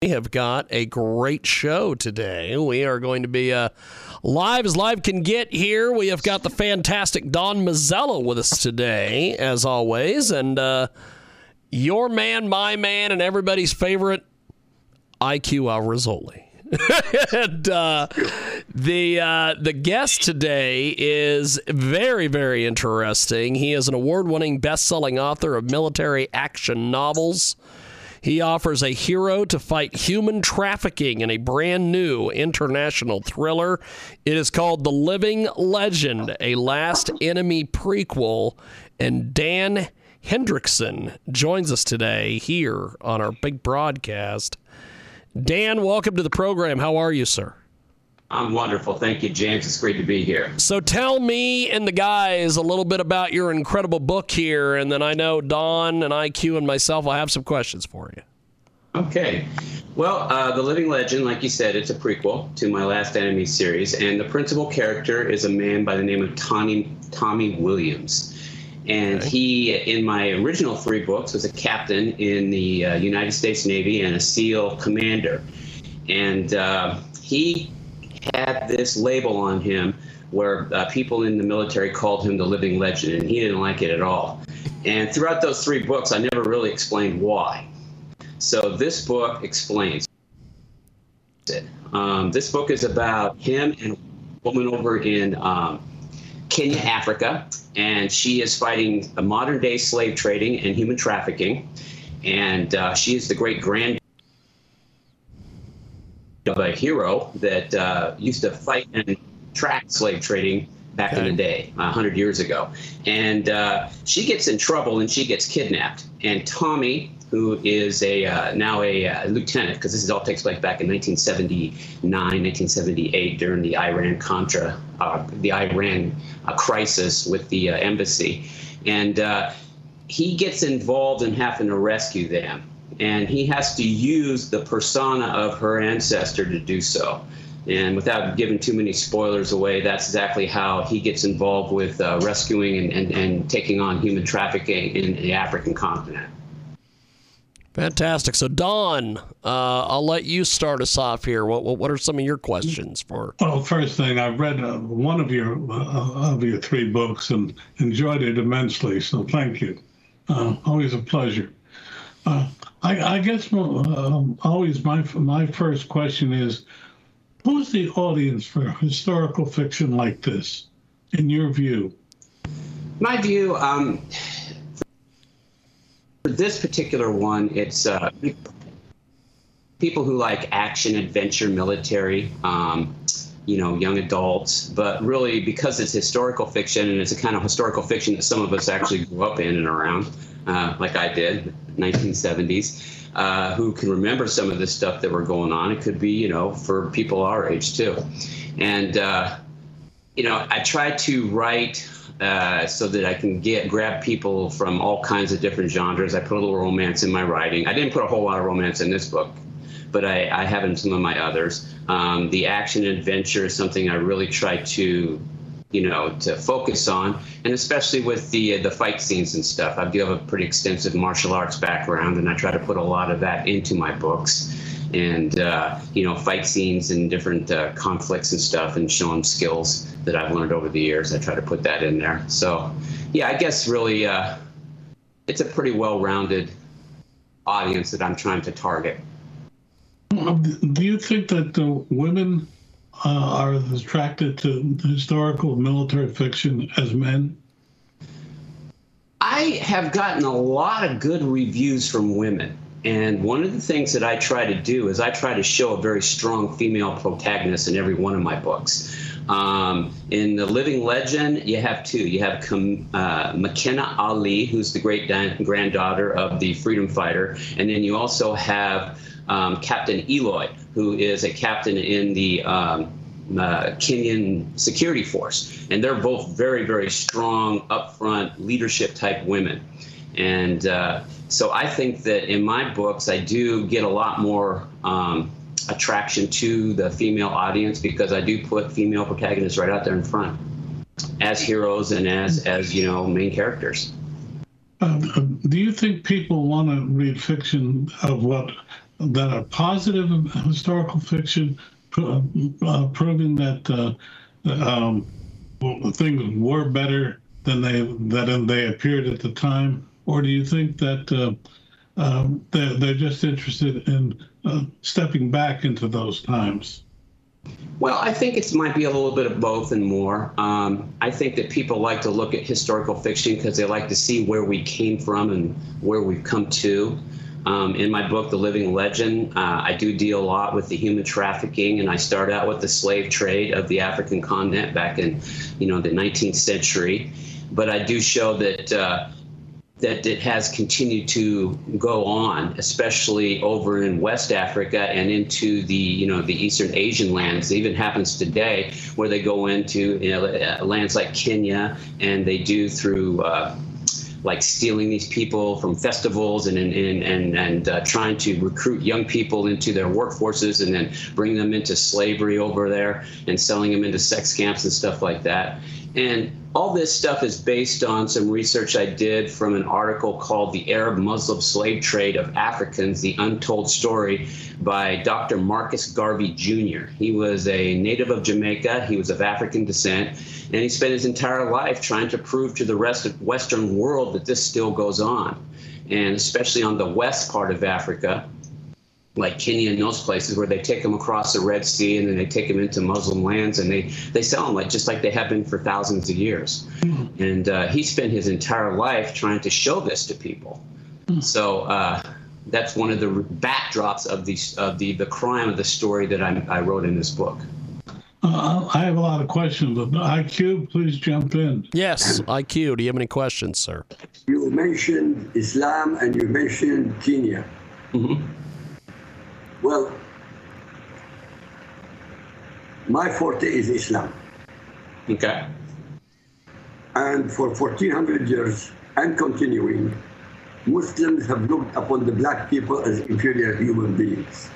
We have got a great show today. We are going to be uh, live as live can get here. We have got the fantastic Don Mazzella with us today, as always, and uh, your man, my man, and everybody's favorite IQ Al Rassooli. and uh, the uh, the guest today is very very interesting. He is an award-winning best-selling author of military action novels. He offers a hero to fight human trafficking in a brand new international thriller. It is called The Living Legend, a Last Enemy prequel. And Dan Hendrickson joins us today here on our big broadcast. Dan, welcome to the program. How are you, sir? I'm wonderful. Thank you, James. It's great to be here. So tell me and the guys a little bit about your incredible book here, and then I know Don and IQ and myself will have some questions for you. Okay. Well, uh, The Living Legend, like you said, it's a prequel to my Last Enemy series, and the principal character is a man by the name of Tommy, Tommy Williams. And okay. he, in my original three books, was a captain in the uh, United States Navy and a SEAL commander. And uh, he had this label on him where uh, people in the military called him the living legend, and he didn't like it at all. And throughout those three books, I never really explained why. So this book explains it. Um, this book is about him and a woman over in um, Kenya, Africa, and she is fighting modern day slave trading and human trafficking. And uh, she is the great grand a hero that uh, used to fight and track slave trading back okay. in the day, 100 years ago. And uh, she gets in trouble and she gets kidnapped. And Tommy, who is a uh, now a uh, lieutenant, because this all takes place back in 1979, 1978 during the Iran Contra, uh, the Iran uh, crisis with the embassy. And he gets involved in having to rescue them and he has to use the persona of her ancestor to do so. And without giving too many spoilers away, that's exactly how he gets involved with uh, rescuing and, and, and taking on human trafficking in the African continent. Fantastic. So, Don, uh, I'll let you start us off here. What, what are some of your questions for? Well, first thing, I've read uh, one of your uh, of your three books and enjoyed it immensely. So, thank you. Uh, always a pleasure. I, I guess uh, always my my first question is, who's the audience for historical fiction like this, in your view? My view, um, for this particular one, it's uh, people who like action, adventure, military. Um, you know, young adults, but really because it's historical fiction and it's a kind of historical fiction that some of us actually grew up in and around, uh, like I did, 1970s. Uh, who can remember some of the stuff that were going on. It could be, you know, for people our age too. And, uh, you know, I try to write uh, so that I can get grab people from all kinds of different genres. I put a little romance in my writing. I didn't put a whole lot of romance in this book, but I, I have in some of my others. Um, the action adventure is something I really try to you know, to focus on, and especially with the uh, the fight scenes and stuff. I do have a pretty extensive martial arts background, and I try to put a lot of that into my books, and uh, you know, fight scenes and different uh, conflicts and stuff, and showing skills that I've learned over the years. I try to put that in there. So, yeah, I guess really, uh, it's a pretty well-rounded audience that I'm trying to target. Do you think that the women uh, are attracted to historical military fiction as men? I have gotten a lot of good reviews from women. And one of the things that I try to do is I try to show a very strong female protagonist in every one of my books. Um, in The Living Legend, you have two. You have uh, Makenna Ali, who's the great granddaughter of the freedom fighter, and then you also have um, Captain Eloy, who is a captain in the um, uh, Kenyan security force. And they're both very, very strong, upfront leadership type women. And uh, so I think that in my books, I do get a lot more um, attraction to the female audience because I do put female protagonists right out there in front as heroes and as, as you know, main characters. Um, do you think people want to read fiction of what that are positive historical fiction, uh, proving that uh, um, things were better than they than they appeared at the time, or do you think that uh, um, they're, they're just interested in uh, stepping back into those times? Well, I think it might be a little bit of both and more. Um, I think that people like to look at historical fiction because they like to see where we came from and where we've come to. Um, in my book, The Living Legend, uh, I do deal a lot with the human trafficking, and I start out with the slave trade of the African continent back in, you know, the 19th century. But I do show that uh, that it has continued to go on, especially over in West Africa and into the you know the Eastern Asian lands. It even happens today where they go into you know, uh, lands like Kenya and they do through. Uh, like stealing these people from festivals and and and and uh, trying to recruit young people into their workforces and then bring them into slavery over there and selling them into sex camps and stuff like that. And all this stuff is based on some research I did from an article called The Arab Muslim Slave Trade of Africans The Untold Story by Dr. Marcus Garvey Jr. He was a native of Jamaica, he was of African descent, and he spent his entire life trying to prove to the rest of Western world that this still goes on. And especially on the west part of Africa, like Kenya and those places where they take them across the Red Sea and then they take them into Muslim lands and they, they sell them like just like they have been for thousands of years. Mm-hmm. And uh, he spent his entire life trying to show this to people. Mm-hmm. So uh, that's one of the backdrops of the of the the crime of the story that I, I wrote in this book. Uh, I have a lot of questions, but IQ, please jump in. Yes, IQ. Do you have any questions, sir? You mentioned Islam and you mentioned Kenya. Mm-hmm. Well, my forte is Islam. Okay. And for 1400 years and continuing, Muslims have looked upon the black people as inferior human beings.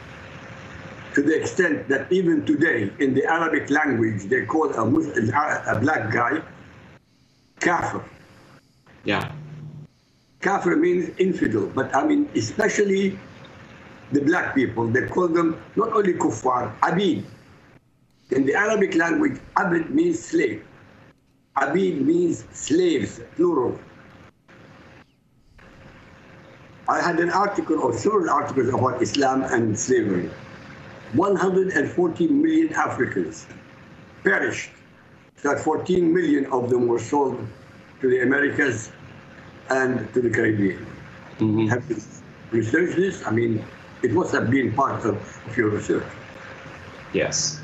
To the extent that even today, in the Arabic language, they call a, Muslim, a black guy kafir. Yeah. Kafir means infidel, but I mean, especially the black people, they call them not only kuffar, abid. In the Arabic language, abid means slave. Abid means slaves, plural. I had an article or several articles about Islam and slavery. 140 million Africans perished. That 14 million of them were sold to the Americas and to the Caribbean. Mm-hmm. Have you researched this? I mean, it must have been part of, of your research. Yes.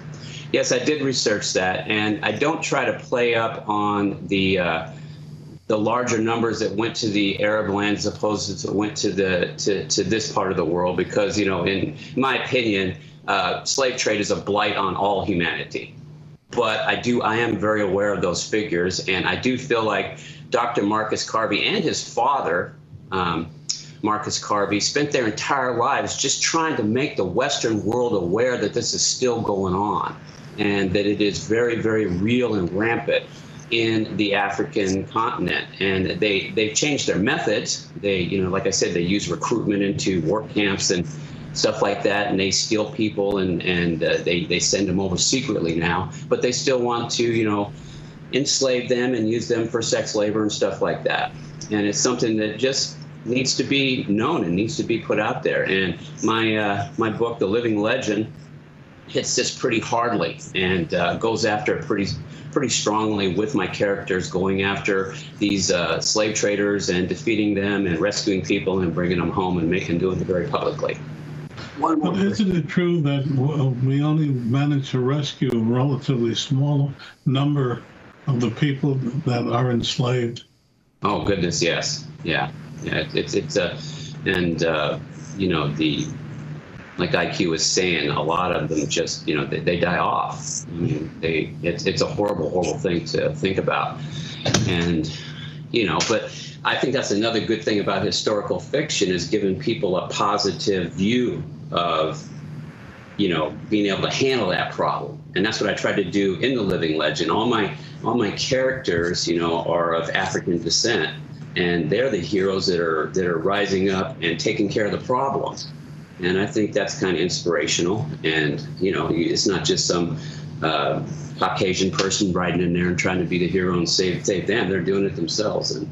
Yes, I did research that, and I don't try to play up on the uh, the larger numbers that went to the Arab lands opposed to went to the to, to this part of the world because you know, in my opinion, uh, slave trade is a blight on all humanity. But I do I am very aware of those figures, and I do feel like Dr. Marcus Garvey and his father. Um, Marcus Garvey, spent their entire lives just trying to make the Western world aware that this is still going on and that it is very, very real and rampant in the African continent. And they, they've changed their methods. They, you know, like I said, they use recruitment into work camps and stuff like that, and they steal people and, and uh, they, they send them over secretly now. But they still want to, you know, enslave them and use them for sex labor and stuff like that. And it's something that just needs to be known and needs to be put out there. And my uh, my book, The Living Legend, hits this pretty hardly and uh, goes after it pretty pretty strongly with my characters going after these uh, slave traders and defeating them and rescuing people and bringing them home and making doing it very publicly. But isn't it true that we only managed to rescue a relatively small number of the people that are enslaved? Oh goodness, yes, yeah. Yeah, it's it's a, uh, and uh, you know the like IQ was saying, a lot of them just, you know, they, they die off. I mean, they, it's, it's a horrible, horrible thing to think about. And, you know, but I think that's another good thing about historical fiction is giving people a positive view of, you know, being able to handle that problem. And that's what I tried to do in the Living Legend. All my, all my characters, you know, are of African descent and they're the heroes that are that are rising up and taking care of the problems and I think that's kind of inspirational. And you know, it's not just some uh, Caucasian person riding in there and trying to be the hero and save save them. They're doing it themselves, and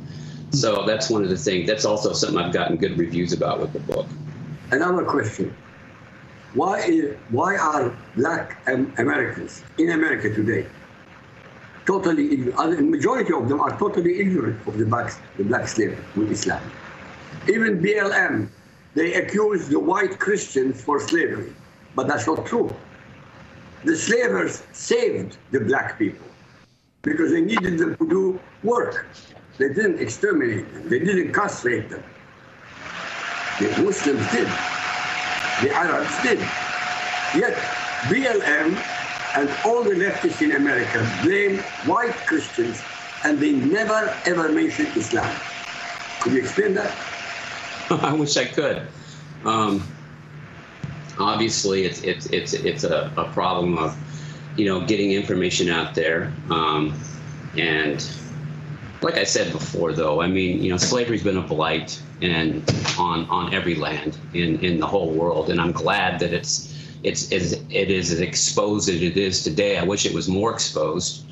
so that's one of the things. That's also something I've gotten good reviews about with the book. Another question: Why is, why are Black Americans in America today totally ignorant? Uh, the majority of them are totally ignorant of the black the black slave with Islam. Even BLM they accuse the white Christians for slavery, but that's not true. The slavers saved the black people because they needed them to do work. They didn't exterminate them. They didn't castrate them. The Muslims did. The Arabs did. Yet BLM and all the leftists in America blame white Christians and they never ever mention Islam. Could you explain that? I wish I could. Um, obviously, it's it's it's it's a, a, problem of you know getting information out there, um, and like I said before, though, I mean you know slavery's been a blight and on on every land in in the whole world, and I'm glad that it's it's, it's it is as exposed as it is today. I wish it was more exposed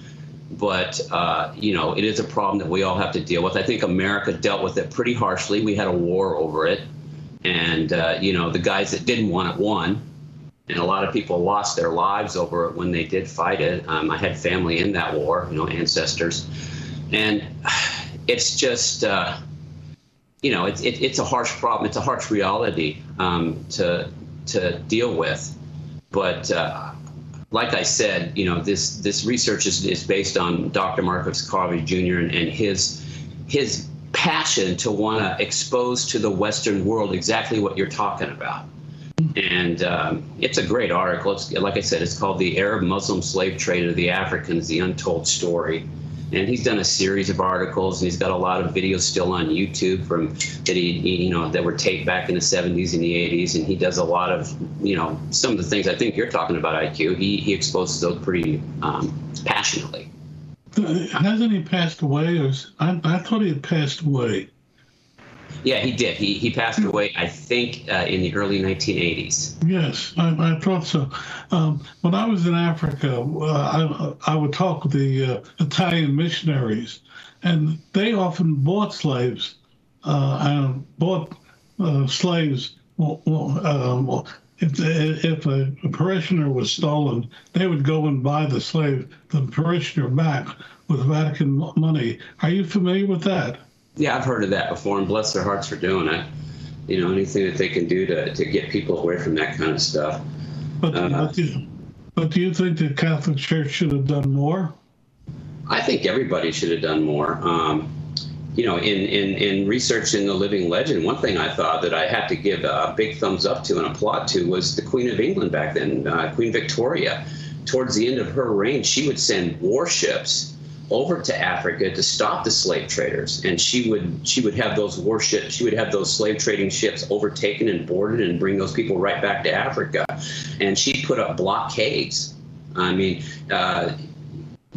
but uh, you know it is a problem that we all have to deal with. I think America dealt with it pretty harshly. We had a war over it, and uh, you know the guys that didn't want it won, and a lot of people lost their lives over it when they did fight it. Um, I had family in that war, you know, ancestors, and it's just. Uh, you know, it's it, it's a harsh problem. It's a harsh reality um, to to deal with, but uh, like I said, you know, this this research is, is based on Dr. Marcus Garvey Jr. and, and his his passion to want to expose to the Western world exactly what you're talking about. And um, it's a great article. It's, like I said, it's called "The Arab Muslim Slave Trade of the Africans: The Untold Story." And he's done a series of articles and he's got a lot of videos still on youtube from that he, you know that were taped back in the 70s and the 80s and he does a lot of you know some of the things i think you're talking about iq he, he exposes those pretty um, passionately. Hasn't he passed away I, I thought he had passed away yeah, he did. He he passed away, I think, uh, in the early 1980s. Yes, I, I thought so. Um, when I was in Africa, uh, I, I would talk with the uh, Italian missionaries, and they often bought slaves uh, and bought uh, slaves. Well, um, if, if a, a, parishioner was stolen, they would go and buy the slave, the parishioner back with Vatican money. Are you familiar with that? Yeah, I've heard of that before, and bless their hearts for doing it. You know, anything that they can do to, to get people away from that kind of stuff. But, uh, but, do you, but do you think the Catholic Church should have done more? I think everybody should have done more. Um, you know, in, in, in researching the living legend, one thing I thought that I had to give a big thumbs up to and applaud to was the Queen of England back then, uh, Queen Victoria. Towards the end of her reign, she would send warships over to Africa to stop the slave traders, and she would she would have those warships, she would have those slave trading ships overtaken and boarded, and bring those people right back to Africa, and she put up blockades. I mean. Uh,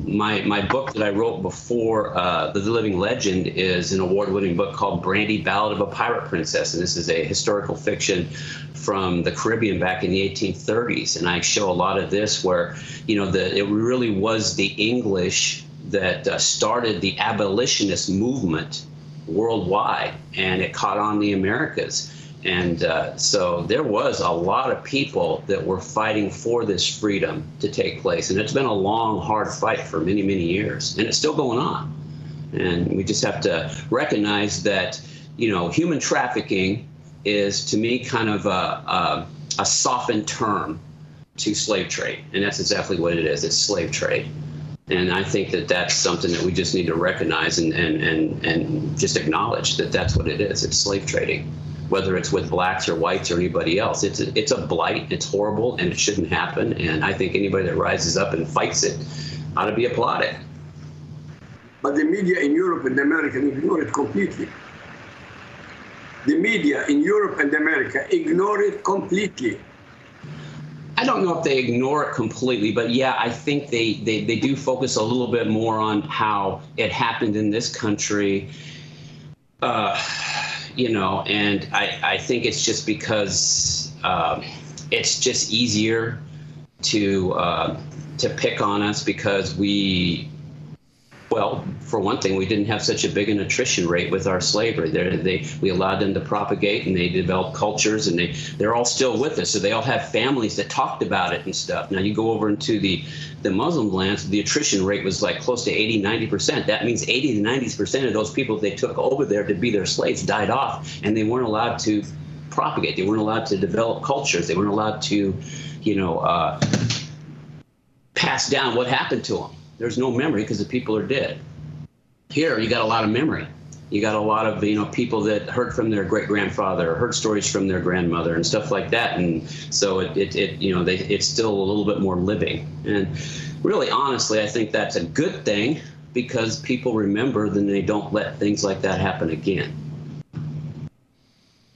my my book that I wrote before uh, the Living Legend is an award-winning book called Brandy: Ballad of a Pirate Princess, and this is a historical fiction from the Caribbean back in the 1830s. And I show a lot of this where, you know, the it really was the English that uh, started the abolitionist movement worldwide, and it caught on the Americas. And uh, so there was a lot of people that were fighting for this freedom to take place. And it's been a long, hard fight for many, many years. And it's still going on. And we just have to recognize that, you know, human trafficking is to me kind of a, a, a softened term to slave trade. And that's exactly what it is it's slave trade. And I think that that's something that we just need to recognize and, and, and, and just acknowledge that that's what it is. It's slave trading. whether it's with blacks or whites or anybody else. It's a, it's a blight. It's horrible, and it shouldn't happen. And I think anybody that rises up and fights it ought to be applauded. But the media in Europe and America ignore it completely. The media in Europe and America ignore it completely. I don't know if they ignore it completely, but yeah, I think they, they, they do focus a little bit more on how it happened in this country. Uh, you know, and I, I think it's just because um, it's just easier to uh, to pick on us because we well, for one thing, we didn't have such a big an attrition rate with our slavery. They're, they we allowed them to propagate and they developed cultures and they they're all still with us. So they all have families that talked about it and stuff. Now you go over into the the Muslim lands, the attrition rate was like close to 80, 90 percent. That means 80 to 90 percent of those people they took over there to be their slaves died off, and they weren't allowed to propagate. They weren't allowed to develop cultures. They weren't allowed to, you know, uh, pass down what happened to them there's no memory because the people are dead. Here, you got a lot of memory. You got a lot of you know people that heard from their great grandfather, heard stories from their grandmother, and stuff like that. And so it, it, it you know they, it's still a little bit more living. And really, honestly, I think that's a good thing because people remember, then they don't let things like that happen again.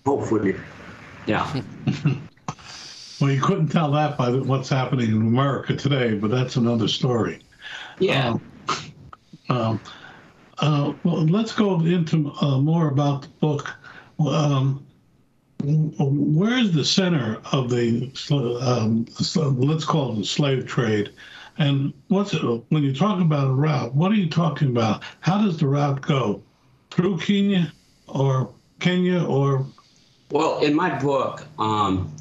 Hopefully. Yeah. well, you couldn't tell that by what's happening in America today, but that's another story. Yeah. Um, um, uh, well, let's go into uh, more about the book. Um, where is the center of the, um, let's call it the slave trade? And what's it, when you talk about a route, what are you talking about? How does the route go? Through Kenya or Kenya or? Well, in my book, um,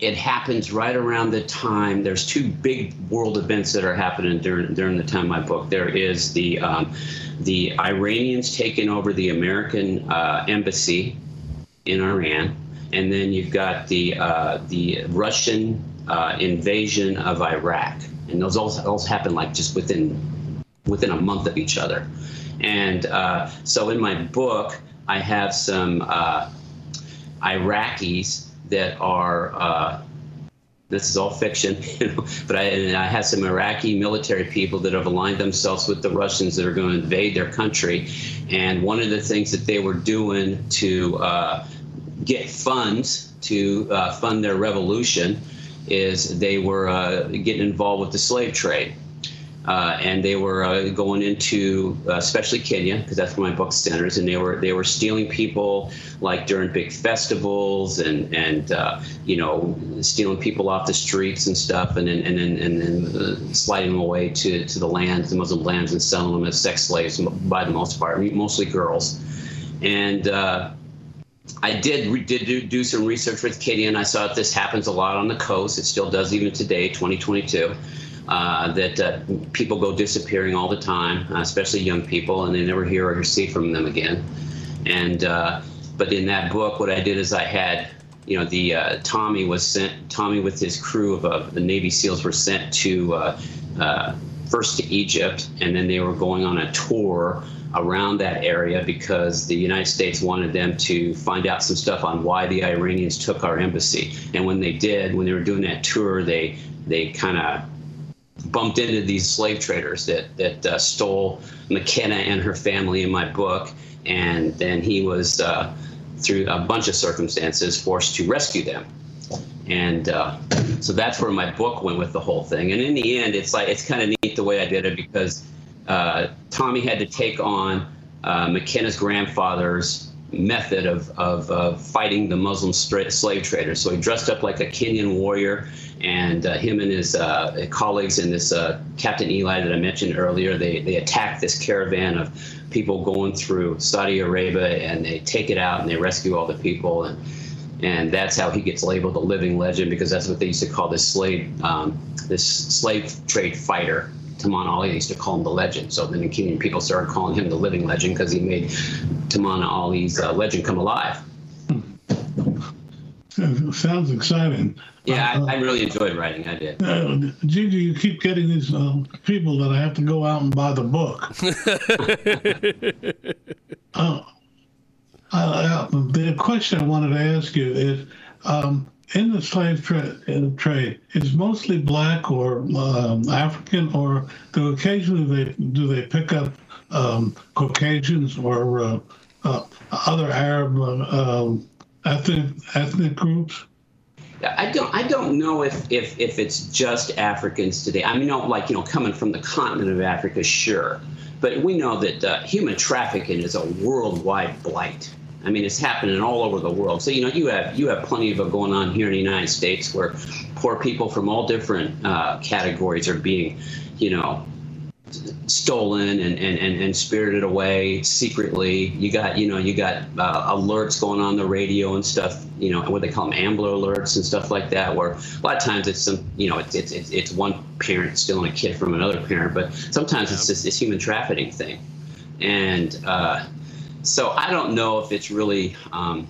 it happens right around the time there's two big world events that are happening during during the time my book. There is the um, the iranians taking over the american uh, embassy in iran. And then you've got the uh, the russian uh, invasion of iraq. And those all, all happen like just within within a month of each other. And uh, so in my book i have some uh, iraqis that are uh, this is all fiction, you know, but I, and I had some Iraqi military people that have aligned themselves with the Russians that are going to invade their country. And one of the things that they were doing to uh, get funds to uh, fund their revolution is they were uh, getting involved with the slave trade. Uh, and they were uh, going into, uh, especially Kenya, because that's where my book centers, and they were they were stealing people like during big festivals and and uh, you know stealing people off the streets and stuff, and then and then and then uh, sliding them away to to the lands, the Muslim lands, and selling them as sex slaves by the most part, mostly girls, and. I did did do, do some research with Kenya, and I saw that this happens a lot on the coast. It still does even today, 2022 uh, that uh, people go disappearing all the time, uh, especially young people, and they never hear or see from them again. And uh, but in that book, what I did is I had, you know, the uh, Tommy was sent. Tommy with his crew of the Navy SEALs were sent to first to Egypt, and then they were going on a tour around that area because the United States wanted them to find out some stuff on why the Iranians took our embassy. And when they did, when they were doing that tour, they they kind of bumped into these slave traders that that uh, stole McKenna and her family in my book, and then he was uh, through a bunch of circumstances forced to rescue them. And uh, so that's where my book went with the whole thing. And in the end, it's like it's kind of neat the way I did it because uh, Tommy had to take on uh, McKenna's grandfather's method of, of, of fighting the Muslim slave traders. So he dressed up like a Kenyan warrior and uh, him and his uh, colleagues and this uh, Captain Eli that I mentioned earlier, they, they attack this caravan of people going through Saudi Arabia, and they take it out and they rescue all the people, and and that's how he gets labeled a living legend because that's what they used to call this slave um, this slave trade fighter. Taman Ali, they used to call him the legend. So then the Kenyan people started calling him the living legend because he made Taman Ali's uh, legend come alive. Sounds exciting. Yeah, I, I, really enjoyed writing. I did. Uh, Gigi, you keep getting these uh, people that I have to go out and buy the book. uh, Uh, the question I wanted to ask you is um, in the slave tra- trade, is mostly black or um, African, or do occasionally they do they pick up um, Caucasians or uh, uh, other Arab uh, um, ethnic ethnic groups? I don't. I don't know if, if if it's just Africans today. I mean, no, like you know, coming from the continent of Africa, sure, but we know that uh, human trafficking is a worldwide blight. I mean, it's happening all over the world. So you know, you have you have plenty of it going on here in the United States, where poor people from all different uh, categories are being, you know, stolen and, and, and, and spirited away secretly. You got, you know, you got uh, alerts going on the radio and stuff, you know, what they call them Amber alerts and stuff like that, where a lot of times it's some, you know, it's, it's, it's, it's one parent stealing a kid from another parent, but sometimes it's just this human trafficking thing. And uh, so I don't know if it's really, um,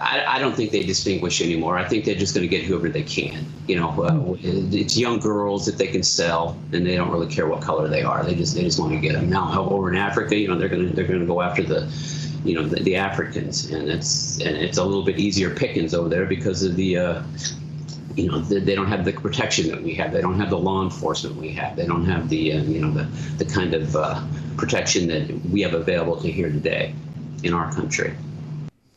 I, I, don't think they distinguish anymore. I think they're just going to get whoever they can. You know, uh, it's young girls that they can sell, and they don't really care what color they are. They just they just want to get them. Now over in Africa, you know, they're going to they're going to go after the, you know, the, the, Africans, and it's and it's a little bit easier pickings over there because of the. Uh, you know, they, they don't have the protection that we have. They don't have the law enforcement we have. They don't have the, uh, you know, the, the kind of uh, protection that we have available to here today in our country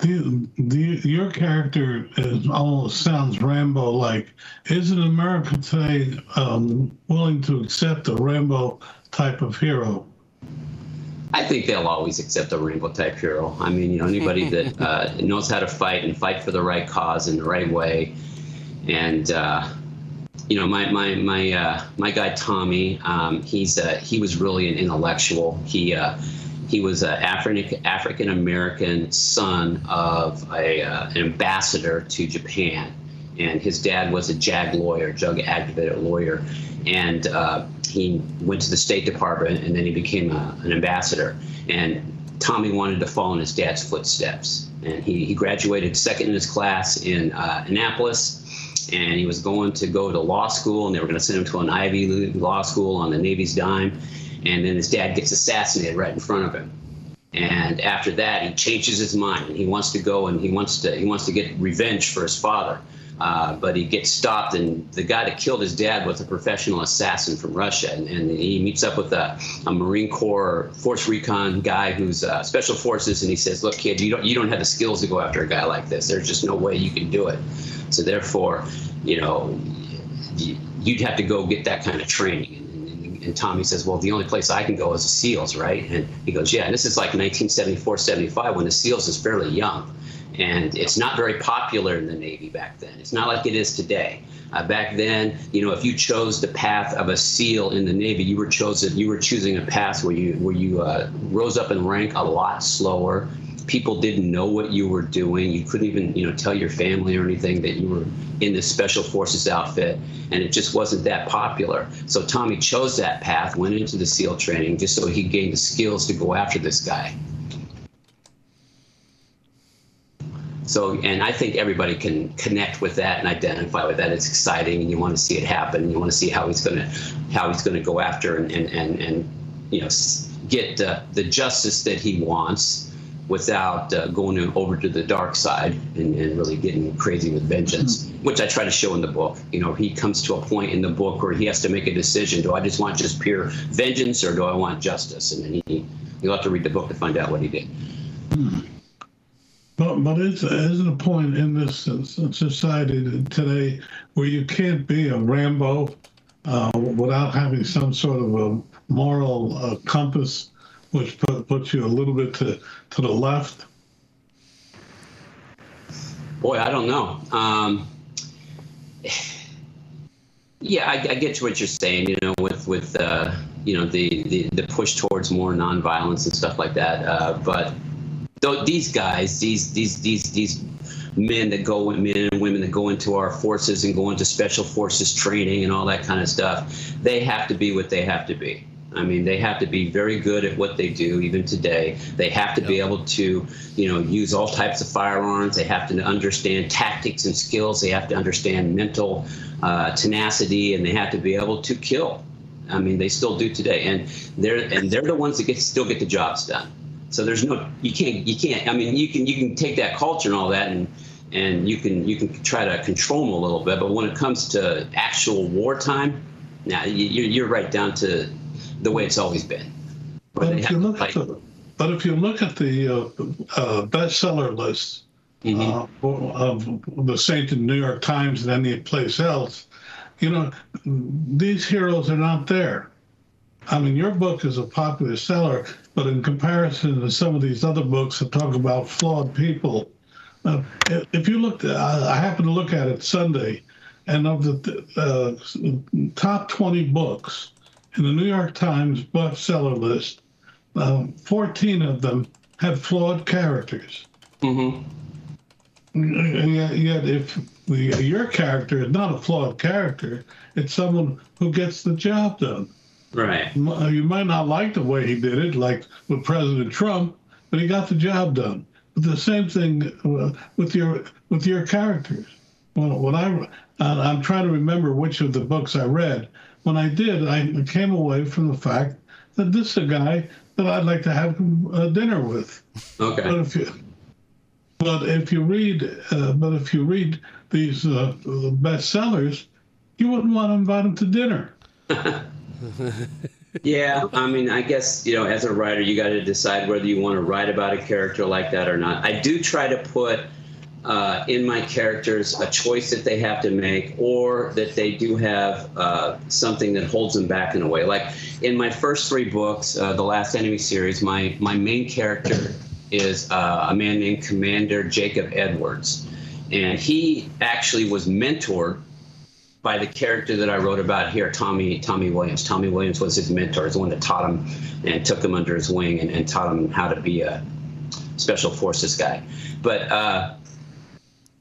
the, the, your character is almost sounds Rambo like. Isn't America today um, willing to accept a Rambo type of hero? I think they'll always accept a Rambo type hero. I mean, you know, anybody that uh, knows how to fight and fight for the right cause in the right way. And, uh, you know, my my my uh, my guy Tommy, um, he's uh, he was really an intellectual. He uh, he was an African African American son of a, uh, an ambassador to Japan, and his dad was a JAG lawyer, judge advocate lawyer, and uh, he went to the State Department, and then he became a, an ambassador. And Tommy wanted to follow in his dad's footsteps, and he, he graduated second in his class in Annapolis and he was going to go to law school, and they were going to send him to an Ivy League law school on the Navy's dime and then his dad gets assassinated right in front of him. And after that, he changes his mind he wants to go and he wants to he wants to get revenge for his father. Uh, but he gets stopped, and the guy that killed his dad was a professional assassin from Russia. And, and he meets up with a, a, Marine Corps Force Recon guy who's uh, Special Forces, and he says, "Look, kid, you don't you don't have the skills to go after a guy like this. There's just no way you can do it. So therefore, you know, you'd have to go get that kind of training." and Tommy says, well, the only place I can go is the SEALs, right? And he goes, yeah. And this is like 1974, 75 when the SEALs is fairly young. And it's not very popular in the Navy back then. It's not like it is today. Uh, back then, you know, if you chose the path of a SEAL in the Navy, you were chosen. You were choosing a path where you where you uh, rose up in rank a lot slower people didn't know what you were doing. You couldn't even, you know, tell your family or anything that you were in the special forces outfit, and it just wasn't that popular. So Tommy chose that path, went into the SEAL training just so he gained the skills to go after this guy. So, and I think everybody can connect with that and identify with that. It's exciting, and you want to see it happen. You want to see how he's going to, how he's going to go after and and and, and you know get uh, the justice that he wants without uh, going over to the dark side and, and really getting crazy with vengeance, mm-hmm. which I try to show in the book. You know, he comes to a point in the book where he has to make a decision: Do I just want just pure vengeance, or do I want justice? And then he, you'll have to read the book to find out what he did. Hmm. But but it's isn't a point in this society today where you can't be a Rambo uh, without having some sort of a moral uh, compass which puts you a little bit to, to the left? Boy, I don't know. Um, yeah, I, I, get to what you're saying. You know, with with uh, you know the, the, the push towards more nonviolence and stuff like that. Uh, but th- these guys, these these these these men that go men and women that go into our forces and go into special forces training and all that kind of stuff, they have to be what they have to be. I mean, they have to be very good at what they do, even today. They have to yep. be able to, you know, use all types of firearms. They have to understand tactics and skills. They have to understand mental uh, tenacity, and they have to be able to kill. I mean, they still do today, and they're and they're the ones that get still get the jobs done. So there's no you can't you can't. I mean, you can you can take that culture and all that and and you can you can try to control them a little bit. But when it comes to actual wartime, now you, you're right down to the way it's always been. But if you look at the, but if you look at the uh, uh, bestseller list Mm-hmm. uh, of the Saint in New York Times and any place else, you know, these heroes are not there. I mean, your book is a popular seller, but in comparison to some of these other books that talk about flawed people, uh, if you looked, I happened to look at it Sunday, and of the uh, top 20 books in the New York Times bestseller list, uh, 14 of them had flawed characters. Mm-hmm. Yet, yet if the, your character is not a flawed character, it's someone who gets the job done. Right. You might not like the way he did it, like with President Trump, but he got the job done. But the same thing uh, with your with your characters. Well, when I I'm trying to remember which of the books I read. When I did, I came away from the fact that this is a guy that I'd like to have uh, dinner with. Okay. But if you, but if you read, uh, but if you read these uh, bestsellers, you wouldn't want to invite him to dinner. yeah, I mean, I guess you know, as a writer, you got to decide whether you want to write about a character like that or not. I do try to put uh, in my characters a choice that they have to make, or that they do have uh, something that holds them back in a way. Like in my first three books, uh, the Last Enemy series, my my main character is uh, a man named Commander Jacob Edwards, and he actually was mentored by the character that I wrote about here, Tommy Tommy Williams. Tommy Williams was his mentor, the one that taught him and took him under his wing and, and taught him how to be a special forces guy. But uh,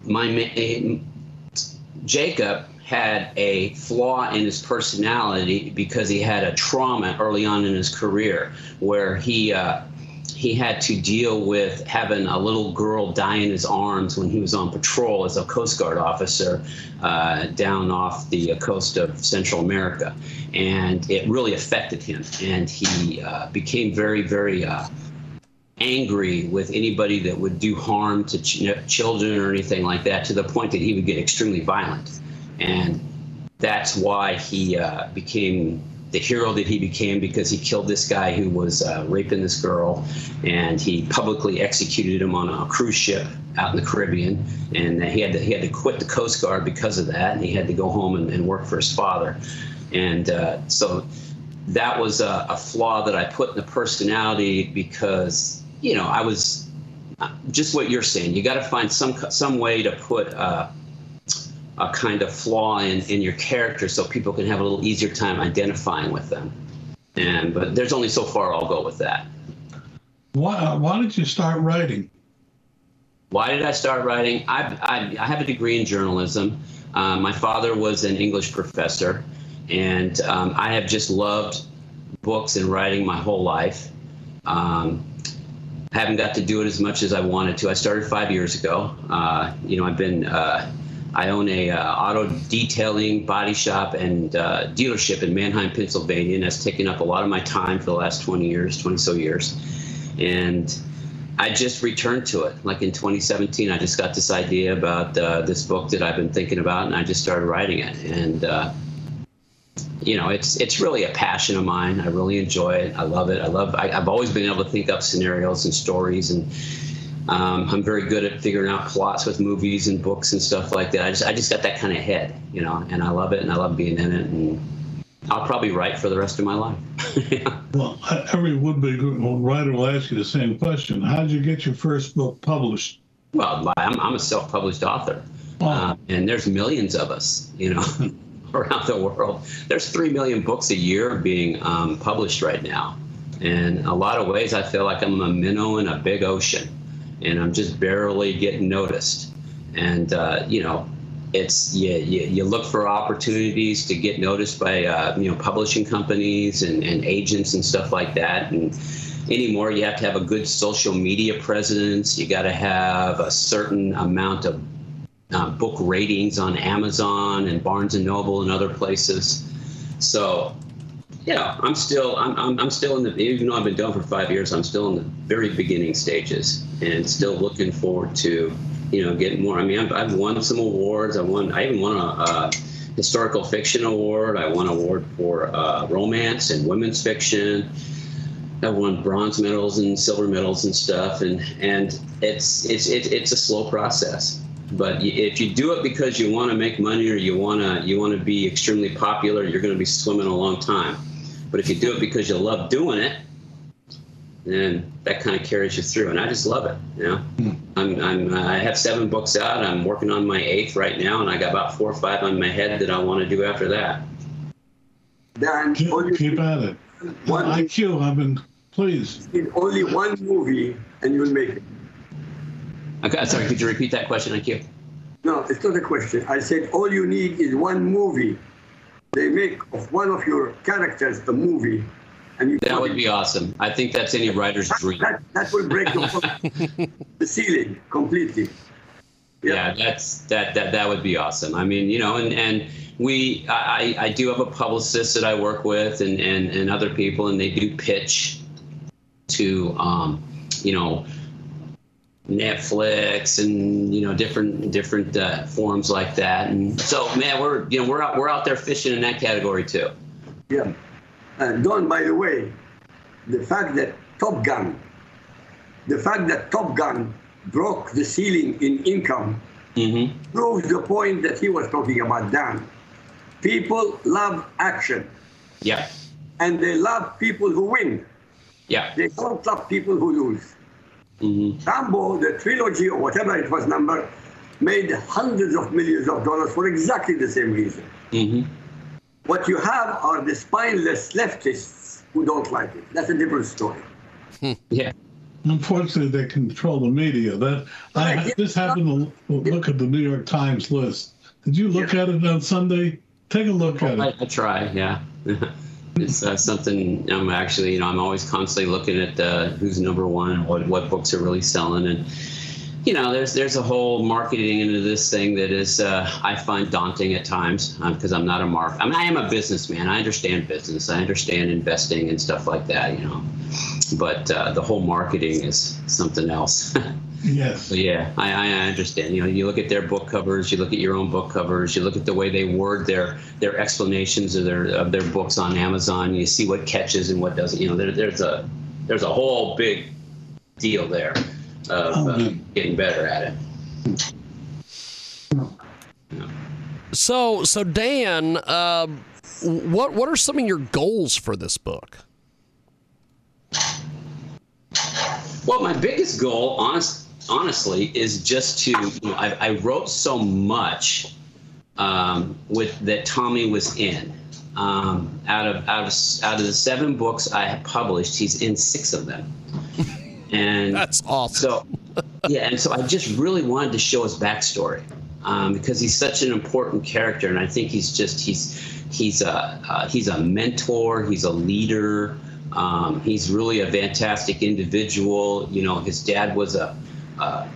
my Jacob had a flaw in his personality because he had a trauma early on in his career where he uh, he had to deal with having a little girl die in his arms when he was on patrol as a Coast Guard officer uh, down off the coast of Central America. And it really affected him. And he uh, became very, very uh, angry with anybody that would do harm to ch- children or anything like that to the point that he would get extremely violent. And that's why he uh, became the hero that he became because he killed this guy who was uh, raping this girl, and he publicly executed him on a cruise ship out in the Caribbean, and he had to, he had to quit the Coast Guard because of that, and he had to go home and, and work for his father, and uh, so that was a, a, flaw that I put in the personality because you know I was uh, just what you're saying. You got to find some some way to put. Uh, a kind of flaw in, in your character so people can have a little easier time identifying with them. And but there's only so far I'll go with that. Why, uh, why did you start writing? Why did I start writing? I, I, I have a degree in journalism. Uh, my father was an English professor, and um, I have just loved books and writing my whole life. Um, haven't got to do it as much as I wanted to. I started five years ago. Uh, you know, I've been uh, I own a uh, auto detailing body shop and uh, dealership in Manheim, Pennsylvania, and that's taken up a lot of my time for the last 20 years, 20 so years. And I just returned to it. Like in 2017, I just got this idea about uh, this book that I've been thinking about, and I just started writing it. And uh, you know, it's it's really a passion of mine. I really enjoy it. I love it. I love. I, I've always been able to think up scenarios and stories and um, I'm very good at figuring out plots with movies and books and stuff like that. I just I just got that kind of head, you know, and I love it and I love being in it and I'll probably write for the rest of my life. yeah. Well, every would-be writer will ask you the same question. How did you get your first book published? Well, I'm, I'm a self-published author, oh. uh, and there's millions of us, you know, around the world. There's three million books a year being um, published right now, and a lot of ways, I feel like I'm a minnow in a big ocean and I'm just barely getting noticed. And uh, you know, it's you, you, you, look for opportunities to get noticed by uh, you know publishing companies and, and agents and stuff like that. And anymore, you have to have a good social media presence. You got to have a certain amount of uh, book ratings on Amazon and Barnes and Noble and other places. So yeah, I'm still I'm, I'm, I'm still in the even though I've been done for five years, I'm still in the very beginning stages and still looking forward to you know getting more. I mean, I've, I've won some awards. I won. I even won a, a historical fiction award. I won an award for uh, romance and women's fiction. I won bronze medals and silver medals and stuff, and and it's it's it's, it's a slow process. But if you do it because you want to make money or you want to you want to be extremely popular, you're going to be swimming a long time. But if you do it because you love doing it, then that kind of carries you through. And I just love it. You know, hmm. I'm, I'm I have seven books out. I'm working on my eighth right now, and I got about four or five on my head that I want to do after that. Dan, Keep, only, keep at it. One- IQ, I've been pleased. in only one movie and you'll make it. Okay, sorry, could you repeat that question, IQ? No, it's not a question. I said all you need is one movie. They make of one of your characters a movie, and you That would be awesome. I think that's any writer's dream. that, that will break the, the ceiling completely. Yeah, that's that that that would be awesome. I mean, you know, and and we I I do have a publicist that I work with and and and other people, and they do pitch to um, you know Netflix and you know different different uh, forums like that. And so, man, we're you know we're out we're out there fishing in that category too. Yeah. Uh, Don, by the way, the fact that Top Gun, the fact that Top Gun broke the ceiling in income Mm-hmm. proves the point that he was talking about, Dan. People love action, Yeah, and they love people who win. yeah. They don't love people who lose. Mm-hmm. Rambo, the trilogy or whatever it was number, made hundreds of millions of dollars for exactly the same reason. Mm-hmm. What you have are the spineless leftists who don't like it. That's a different story. Yeah. Unfortunately, they control the media. That I Right, yeah. just happened to look at the New York Times list. Did you look at it on Sunday? Take a look at I, it. I try, yeah. it's uh, something I'm actually, you know, I'm always constantly looking at uh, who's number one and what, what books are really selling. And, you know, there's there's a whole marketing into this thing that is, uh, I find daunting at times because I'm not a mark. I mean, I am a businessman. I understand business. I understand investing and stuff like that, you know. But uh, the whole marketing is something else. Yes. So yeah, I, I understand. You know, you look at their book covers, you look at your own book covers, you look at the way they word their their explanations of their of their books on Amazon. You see what catches and what doesn't. You know, there, there's a there's a whole big deal there of Oh, uh, getting better at it. So, so Dan, uh, what what are some of your goals for this book? Well, my biggest goal, honest, honestly, is just to, you know, I, I wrote so much um, with that Tommy was in. Um, out of out of out of the seven books I have published, he's in six of them. And That's awesome. so, yeah, and so I just really wanted to show his backstory um, because he's such an important character, and I think he's just he's he's a uh, he's a mentor, he's a leader, um, he's really a fantastic individual. You know, his dad was a uh,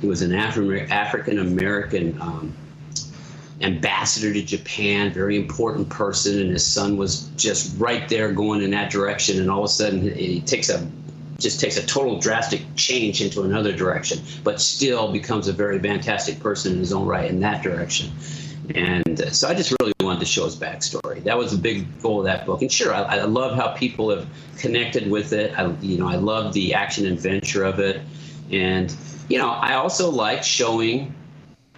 he was an Afri- African American. Um, ambassador to Japan, very important person, and his son was just right there going in that direction, and all of a sudden he takes a just takes a total drastic change into another direction, but still becomes a very fantastic person in his own right in that direction. And uh, so I just really wanted to show his backstory. That was a big goal of that book. And sure, I, I love how people have connected with it. I, you know, I love the action adventure of it, and you know, I also like showing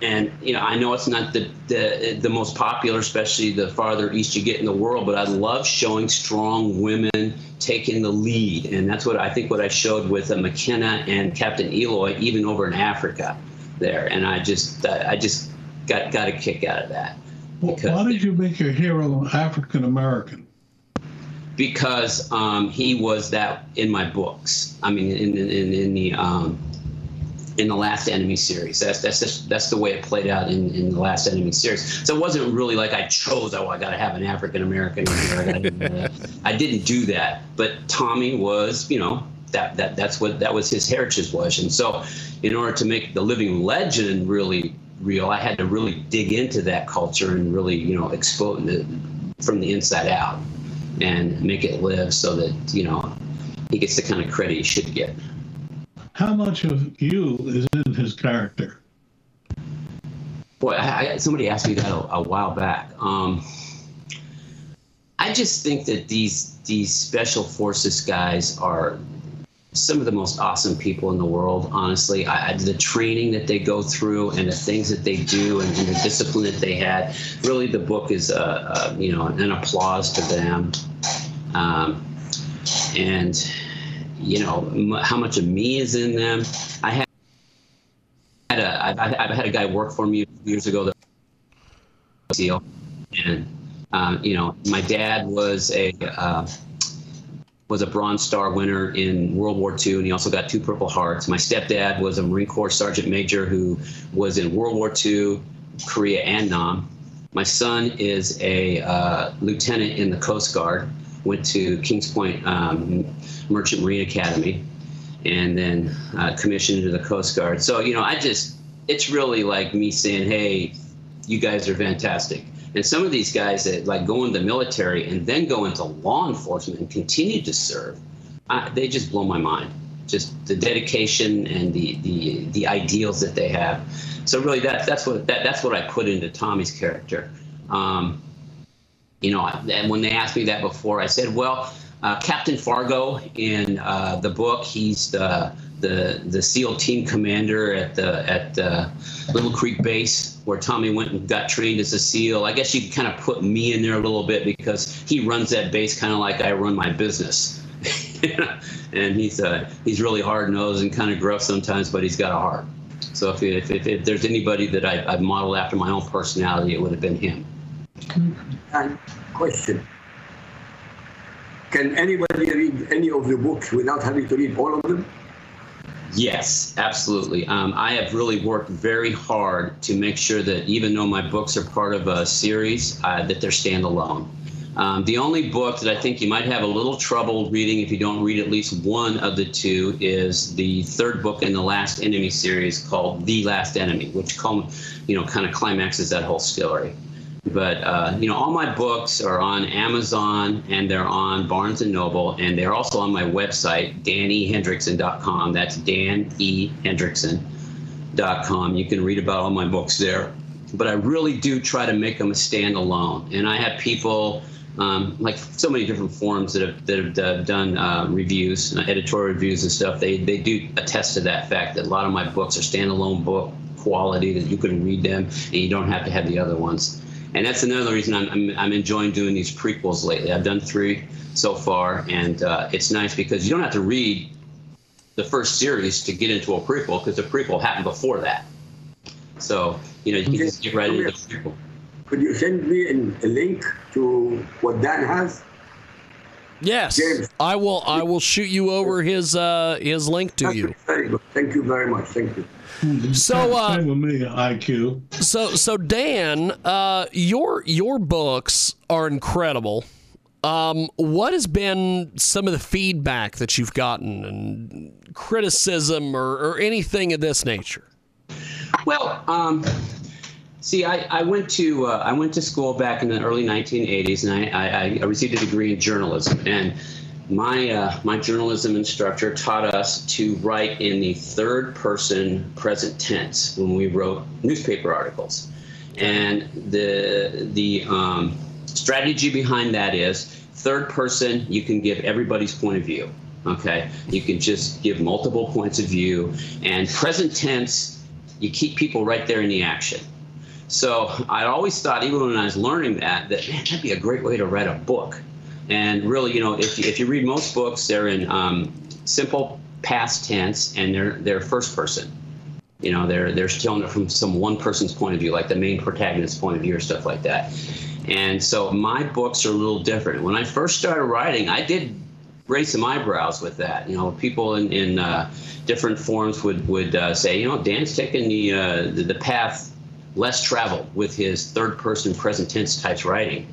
and you know I know it's not the, the the most popular, especially the farther east you get in the world. But I love showing strong women taking the lead, and that's what I think what I showed with uh, McKenna and Captain Eloy, even over in Africa, there. And I just I just got got a kick out of that Well, Why did you make your hero African American? because um, he was that in my books. I mean, in in, in the um, in the last enemy series. That's that's just, that's the way it played out in, in the last enemy series. So it wasn't really like I chose. Oh, I got to have an African American. I didn't do that. But Tommy was, you know, that that that's what that was his heritage was. And so, in order to make the living legend really real, I had to really dig into that culture and really, you know, expose it from the inside out. and make it live so that you know he gets the kind of credit he should get. How much of you is in his character? Boy, I, I, somebody asked me that a, a while back. Um, I just think that these these special forces guys are some of the most awesome people in the world. Honestly, I, I, the training that they go through and the things that they do and, and the discipline that they had. Really, the book is uh, uh, you know an applause to them. Um, and you know m- how much of me is in them. I had, had a I've, I've had a guy work for me years ago that SEAL, and um, you know my dad was a uh, was a Bronze Star winner in World War II, and he also got two Purple Hearts. My stepdad was a Marine Corps Sergeant Major who was in World War II, Korea, and Nam. My son is a uh, lieutenant in the Coast Guard, went to Kings Point um, Merchant Marine Academy, and then uh, commissioned into the Coast Guard. So, you know, I just, it's really like me saying, hey, you guys are fantastic. And some of these guys that like go into the military and then go into law enforcement and continue to serve, I, they just blow my mind. Just the dedication and the, the the ideals that they have. So really, that that's what that, that's what I put into Tommy's character. Um, you know, and when they asked me that before, I said, well, uh, Captain Fargo in uh, the book, he's the, the the SEAL team commander at the at the Little Creek base where Tommy went and got trained as a SEAL. I guess you could kind of put me in there a little bit because he runs that base kind of like I run my business. and he's uh, he's really hard nosed and kind of gruff sometimes, but he's got a heart. So if, if, if, if there's anybody that I, I've modeled after my own personality, it would have been him. And question. Can anybody read any of the books without having to read all of them? Yes, absolutely. Um, I have really worked very hard to make sure that even though my books are part of a series, uh, that they're standalone. Um, the only book that I think you might have a little trouble reading if you don't read at least one of the two is the third book in the Last Enemy series called The Last Enemy, which you know, kind of climaxes that whole story. But uh, you know, all my books are on Amazon and they're on Barnes and Noble, and they're also on my website, danehendrickson.com. That's Dan E. Hendrickson.com. You can read about all my books there. But I really do try to make them a standalone, and I have people. Um, like so many different forums that have that have uh, done uh, reviews, uh, editorial reviews and stuff. They they do attest to that fact that a lot of my books are standalone book quality that you can read them and you don't have to have the other ones and that's another reason I'm, I'm, I'm, enjoying doing these prequels lately. I've done three so far, and uh, it's nice because you don't have to read the first series to get into a prequel because the prequel happened before that. So you know you can just get right into the prequel. Could you send me a link to what Dan has? Yes, James. I will. I will shoot you over his uh, his link to That's you. Very good. Thank you very much. Thank you. So, uh, with me, IQ. So, so Dan, uh, your your books are incredible. Um, what has been some of the feedback that you've gotten and criticism or, or anything of this nature? Well, um, see, I, I went to uh, I went to school back in the early 1980s, and I, I, I received a degree in journalism. And my uh, my journalism instructor taught us to write in the third person present tense when we wrote newspaper articles, and the the um, strategy behind that is third person. You can give everybody's point of view. Okay, you can just give multiple points of view, and present tense. You keep people right there in the action. So I always thought, even when I was learning that, that man, that'd be a great way to write a book and really, you know, if you, if you read most books, they're in um, simple past tense and they're they're first person. You know, they're they're telling it from some one person's point of view, like the main protagonist's point of view or stuff like that. And so my books are a little different. When I first started writing, I did raise some eyebrows with that. You know, people in, in uh, different forms would would uh, say, you know, Dan's taking the, uh, the the path less traveled with his third person present tense types writing,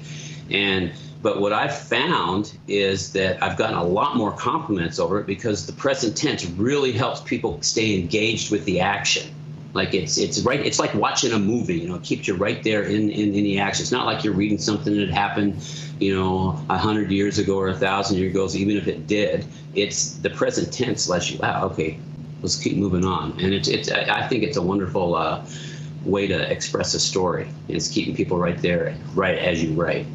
and but what I've found is that I've gotten a lot more compliments over it because the present tense really helps people stay engaged with the action. Like it's it's right. It's like watching a movie. You know, it keeps you right there in in, in the action. It's not like you're reading something that happened, you know, a hundred years ago or a thousand years ago. so Even if it did, it's the present tense lets you. Wow, okay, let's keep moving on. And it's it's. I think it's a wonderful uh, way to express a story. It's keeping people right there, right as you write,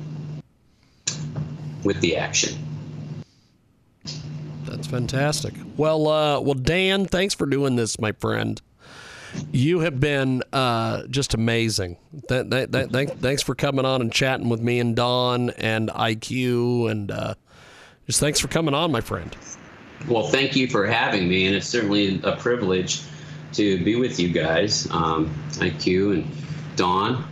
with the action. That's fantastic. Well, uh, well, Dan, thanks for doing this, my friend. You have been uh, just amazing. Th- th- th- th- thanks for coming on and chatting with me and Don and IQ, and uh, just thanks for coming on, my friend. Well, thank you for having me, and it's certainly a privilege to be with you guys, um, IQ and Don.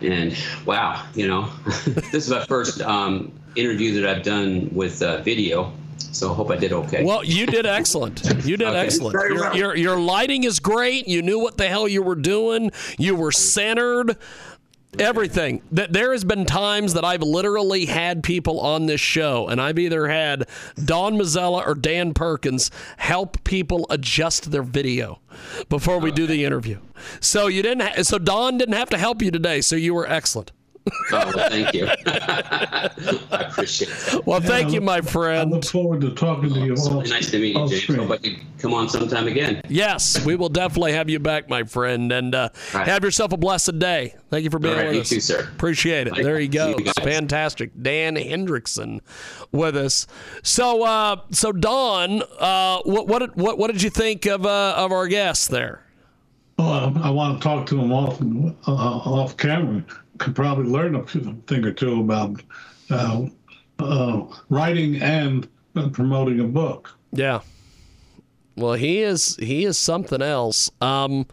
And wow, you know, this is my first um, interview that I've done with uh, video. So I hope I did okay. Well, you did excellent. You did Okay. excellent. Your, well. your your lighting is great. You knew what the hell you were doing. You were centered. Everything. That there has been times that I've literally had people on this show, and I've either had Don Mazzella or Dan Perkins help people adjust their video before we do the interview. So you didn't. Ha- so Don didn't have to help you today. So you were excellent. Oh, well, thank you. I appreciate that. Well, thank I you, my friend. I look forward to talking to you. It's all, really nice to meet you, James. screen. Hope I can come on sometime again. Yes, we will definitely have you back, my friend, and uh, All right. have yourself a blessed day. Thank you for being All right, with you us. too, sir. Appreciate it. Bye. There you go. You. Fantastic, Dan Hendrickson, with us. So, uh, so Don, uh, what what did, what what did you think of uh, of our guests there? Oh, I, I want to talk to him off uh, off camera. Could probably learn a thing or two about uh, uh, writing and promoting a book. Yeah. Well, he is he is something else. Um,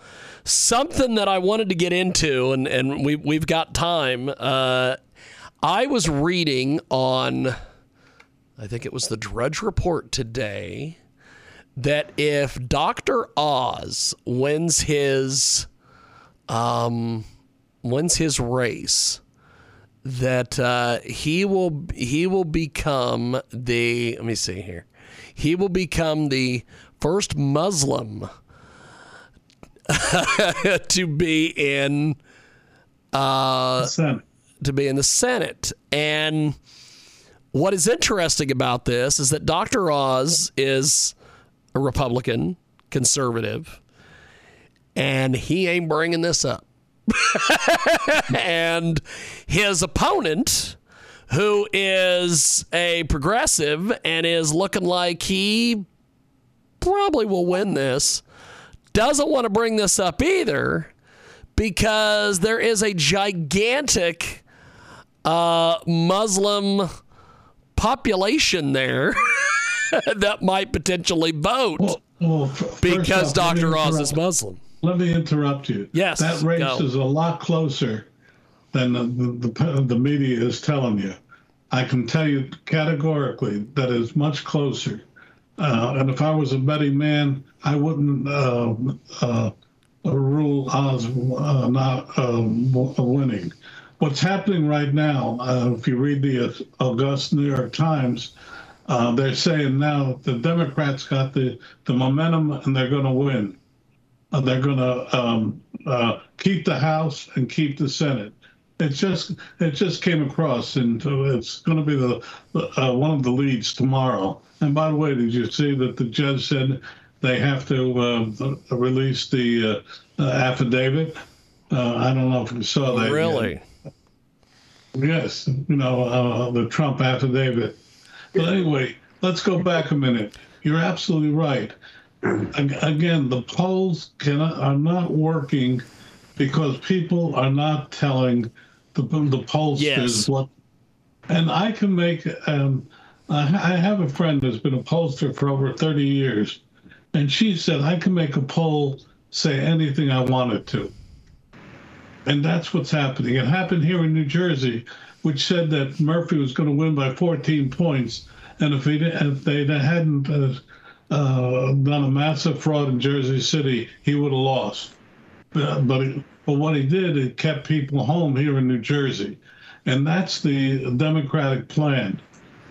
something that I wanted to get into, and and we we've got time. Uh, I was reading on, I think it was the Drudge Report today, that if Doctor Oz wins his, um, wins his race, that uh, he will he will become the let me see here he will become the first Muslim to be in uh, to be in the Senate. And what is interesting about this is that Dr. Oz is a Republican, conservative, and he ain't bringing this up. and his opponent, who is a progressive and is looking like he probably will win this, doesn't want to bring this up either because there is a gigantic uh, Muslim population there that might potentially vote Well, well, f- because off, Dr. Oz is Muslim. Let me interrupt you. Yes, that race go. is a lot closer than the, the, the, the media is telling you. I can tell you categorically that it's much closer. Uh, and if I was a betting man, I wouldn't uh, uh, rule Oz uh, not uh, winning. What's happening right now, uh, if you read the August New York Times, uh, they're saying now the Democrats got the, the momentum and they're going to win. They're going to um, uh, keep the House and keep the Senate. It just it just came across, and it's going to be the uh, one of the leads tomorrow. And by the way, did you see that the judge said they have to uh, release the uh, uh, affidavit? Uh, I don't know if you saw that. yet. Really? Yes, you know, uh, the Trump affidavit. But anyway, let's go back a minute. You're absolutely right. Ag- Again, the polls cannot, are not working because people are not telling the, the pollsters Yes. what. And I can make, um, I I have a friend who's been a pollster for over 30 years, and she said, I can make a poll say anything I wanted to. And that's what's happening. It happened here in New Jersey, which said that Murphy was going to win by 14 points. And if, he, if they hadn't uh, uh, done a massive fraud in Jersey City, he would have lost. But, but, he- but what he did, it kept people home here in New Jersey. And that's the Democratic plan,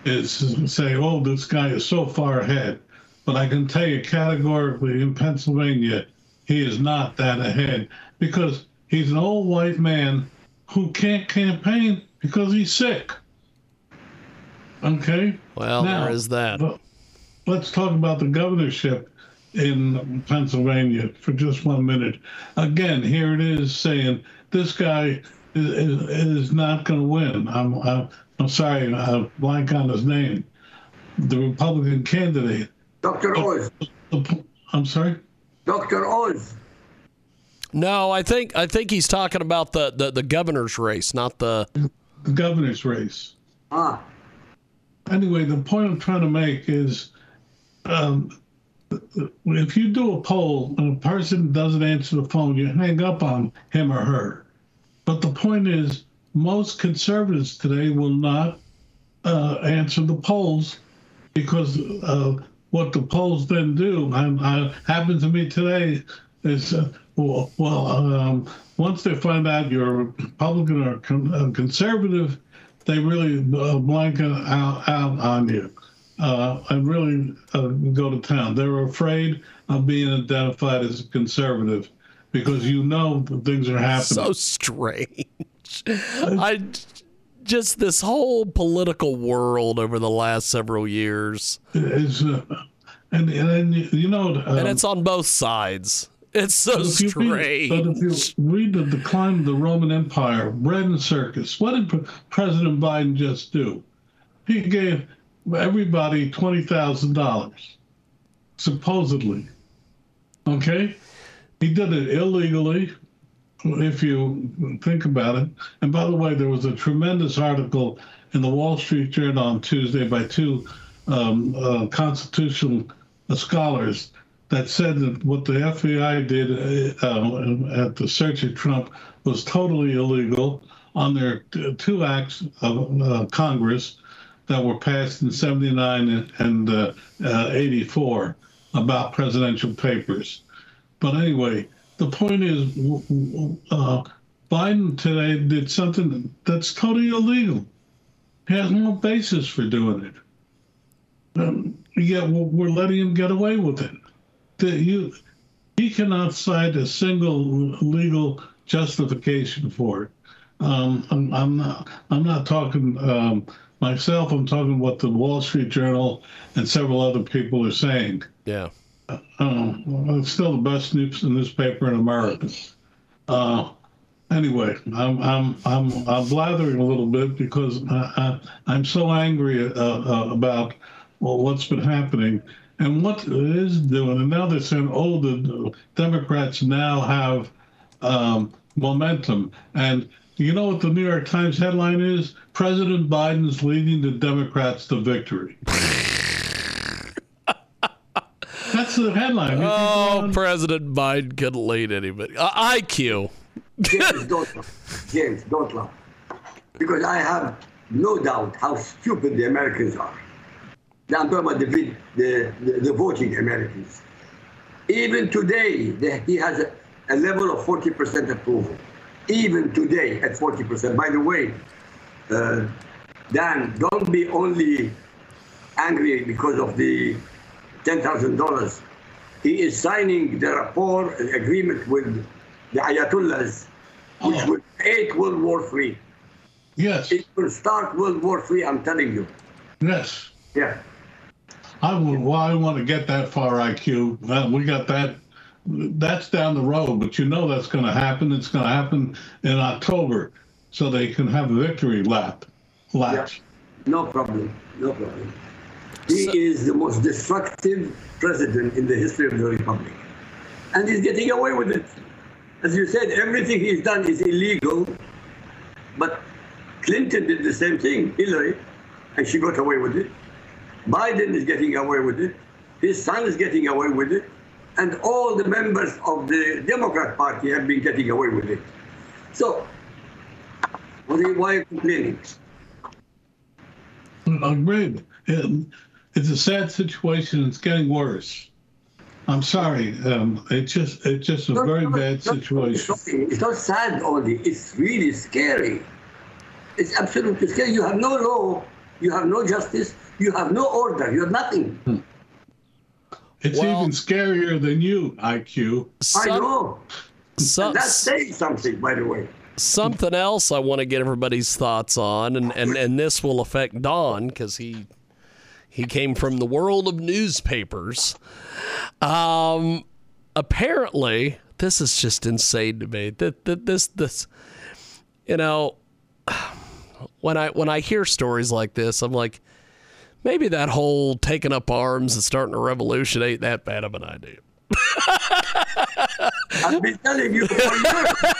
is say, oh, this guy is so far ahead. But I can tell you categorically in Pennsylvania, he is not that ahead because he's an old white man who can't campaign because he's sick. Okay. Well, Now, there is that. but let's talk about the governorship in Pennsylvania for just one minute. Again, here it is saying this guy is, is, is not going to win. I'm, I'm, I'm sorry, I blank on his name. The Republican candidate. Dr. Oz. I'm sorry. Dr. Oz. No, I think I think he's talking about the, the, the governor's race, not the The governor's race. Ah, Anyway, the point I'm trying to make is um, if you do a poll and a person doesn't answer the phone, you hang up on him or her. But the point is, most conservatives today will not uh, answer the polls because uh, what the polls then do, and uh, happened to me today, is uh, well, um, once they find out you're a Republican or uh, conservative, they really uh, blank out, out on you uh, and really uh, go to town. They're afraid of being identified as a conservative because you know that things are happening. so strange. I just this whole political world over the last several years, It's, uh, and, and you know, um, and it's on both sides. It's so if read- But if strange. you read the decline of the Roman Empire, bread and circus, what did President Biden just do? He gave everybody twenty thousand dollars, supposedly. Okay, he did it illegally, if you think about it. And by the way, there was a tremendous article in the Wall Street Journal on Tuesday by two um, uh, constitutional scholars that said that what the FBI did uh, at the search of Trump was totally illegal on their two acts of uh, Congress that were passed in 79 and uh, uh, 84 about presidential papers. But anyway, the point is, uh, Biden today did something that's totally illegal. He has no basis for doing it. Um, yet we're we're letting him get away with it. The, you, he cannot cite a single legal justification for it. Um, I'm, I'm not. I'm not talking um, myself. I'm talking what the Wall Street Journal and several other people are saying. Yeah. Um, it's still the best news in newspaper in America. Uh, anyway, I'm I'm I'm I'm blathering a little bit because I, I'm so angry uh, uh, about well, what's been happening and what it is doing. And now they're saying, oh, the Democrats now have um, momentum. And you know what the New York Times headline is? President Biden's leading the Democrats to victory. That's the headline. You can go Oh, on- President Biden couldn't lead anybody. Uh, IQ. James, don't laugh. James, don't laugh. Because I have no doubt how stupid the Americans are. Now I'm talking about the, the, the, the voting Americans. Even today, the, he has a, a level of 40% approval. Even today at 40%. By the way, uh, Dan, don't be only angry because of the $10,000. He is signing the rapport agreement with the Ayatollahs, which Oh. will create World War III. Yes, It will start World War III, I'm telling you. yes. Yeah. I would. Well, I want to get that far IQ. Uh, we got that. That's down the road, but you know that's going to happen. It's going to happen in October, so they can have a victory lap. Laps. No problem. No problem. He is the most destructive president in the history of the republic. And he's getting away with it. As you said, everything he's done is illegal. But Clinton did the same thing, Hillary, and she got away with it. Biden is getting away with it. His son is getting away with it. And all the members of the Democrat Party have been getting away with it. So, what are you, why are you complaining? Agreed. It, it's a sad situation. It's getting worse. I'm sorry. Um, it's just it's just a No, very no, bad it's situation. It's not sad only. It's really scary. It's absolutely scary. You have no law. You have no justice. You have no order. You have nothing. It's Well- even scarier than you, IQ. I know. some- That's saying something, by the way. something else I want to get everybody's thoughts on, and and, and this will affect Don because he he came from the world of newspapers. Um, apparently, this is just insane to me. That that this this, you know, when I when I hear stories like this, I'm like, maybe that whole taking up arms and starting a revolution ain't that bad of an idea. I've been telling you for years.